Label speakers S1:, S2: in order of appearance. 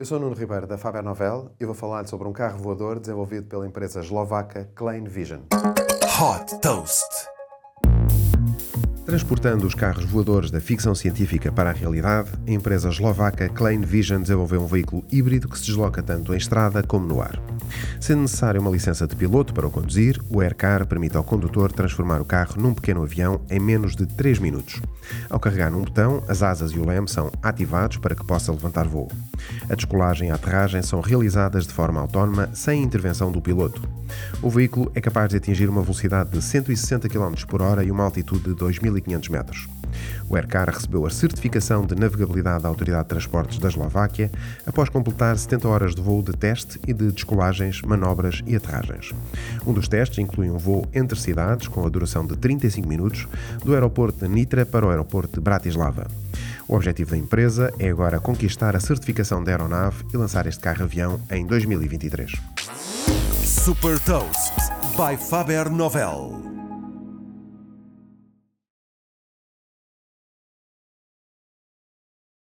S1: Eu sou Nuno Ribeiro da Faber Novel e vou falar sobre um carro voador desenvolvido pela empresa eslovaca Klein Vision.
S2: Hot Toast.
S1: Transportando os carros voadores da ficção científica para a realidade, a empresa eslovaca Klein Vision desenvolveu um veículo híbrido que se desloca tanto em estrada como no ar. Sendo necessária uma licença de piloto para o conduzir, o AirCar permite ao condutor transformar o carro num pequeno avião em menos de 3 minutos. Ao carregar num botão, as asas e o leme são ativados para que possa levantar voo. A descolagem e a aterragem são realizadas de forma autónoma, sem intervenção do piloto. O veículo é capaz de atingir uma velocidade de 160 km por hora e uma altitude de 2.500 metros. O Aircar recebeu a certificação de navegabilidade da Autoridade de Transportes da Eslováquia após completar 70 horas de voo de teste e de descolagens, manobras e aterragens. Um dos testes inclui um voo entre cidades com a duração de 35 minutos do aeroporto de Nitra para o aeroporto de Bratislava. O objetivo da empresa é agora conquistar a certificação da aeronave e lançar este carro-avião em 2023.
S2: Super Toast by Faber Novel.